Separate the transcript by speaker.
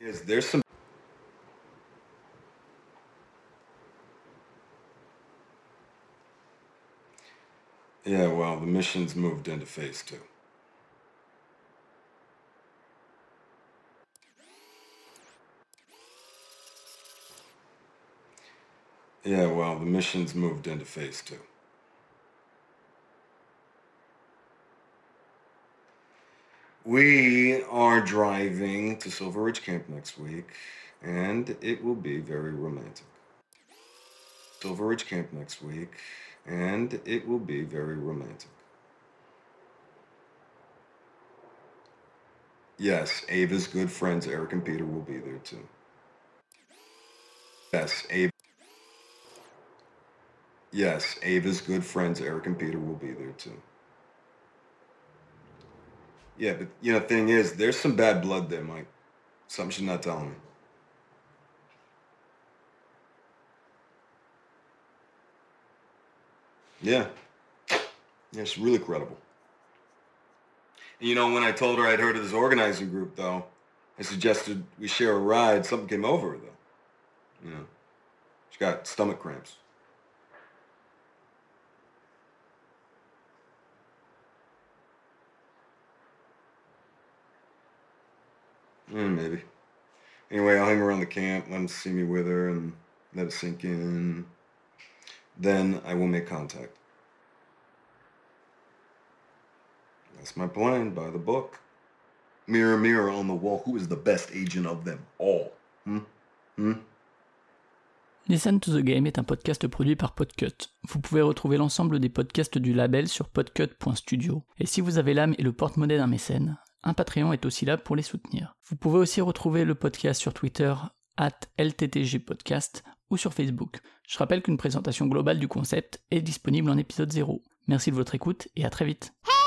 Speaker 1: Is there some Yeah, well, the mission's moved into phase two. Yeah, well, the mission's moved into phase two. We are driving to Silver Ridge Camp next week, and it will be very romantic. Silver Ridge Camp next week, and it will be very romantic. Yes, Ava's good friends Eric and Peter will be there too. Yes, Ava. Yes, Ava's good friends Eric and Peter will be there too. Yeah, but you know, the thing is, there's some bad blood there, Mike. Something you're not telling me. Yeah. Yeah, it's really credible. And you know, when I told her I'd heard of this organizing group, though, I suggested we share a ride. Something came over her, though. You know, she got stomach cramps. Mm, maybe. Anyway, I'll hang around the camp, let them see me with her, and let it sink in. Then I will make contact. That's my plan, by the book. Mirror, mirror on the wall, who is the best agent of them all? Hmm? Hmm?
Speaker 2: Listen to the Game est un podcast produit par Podcut. Vous pouvez retrouver l'ensemble des podcasts du label sur podcut.studio. Et si vous avez l'âme et le porte-monnaie d'un mécène, un Patreon est aussi là pour les soutenir. Vous pouvez aussi retrouver le podcast sur Twitter, at LTTG Podcast, ou sur Facebook. Je rappelle qu'une présentation globale du concept est disponible en épisode 0. Merci de votre écoute et à très vite.
Speaker 3: Hey!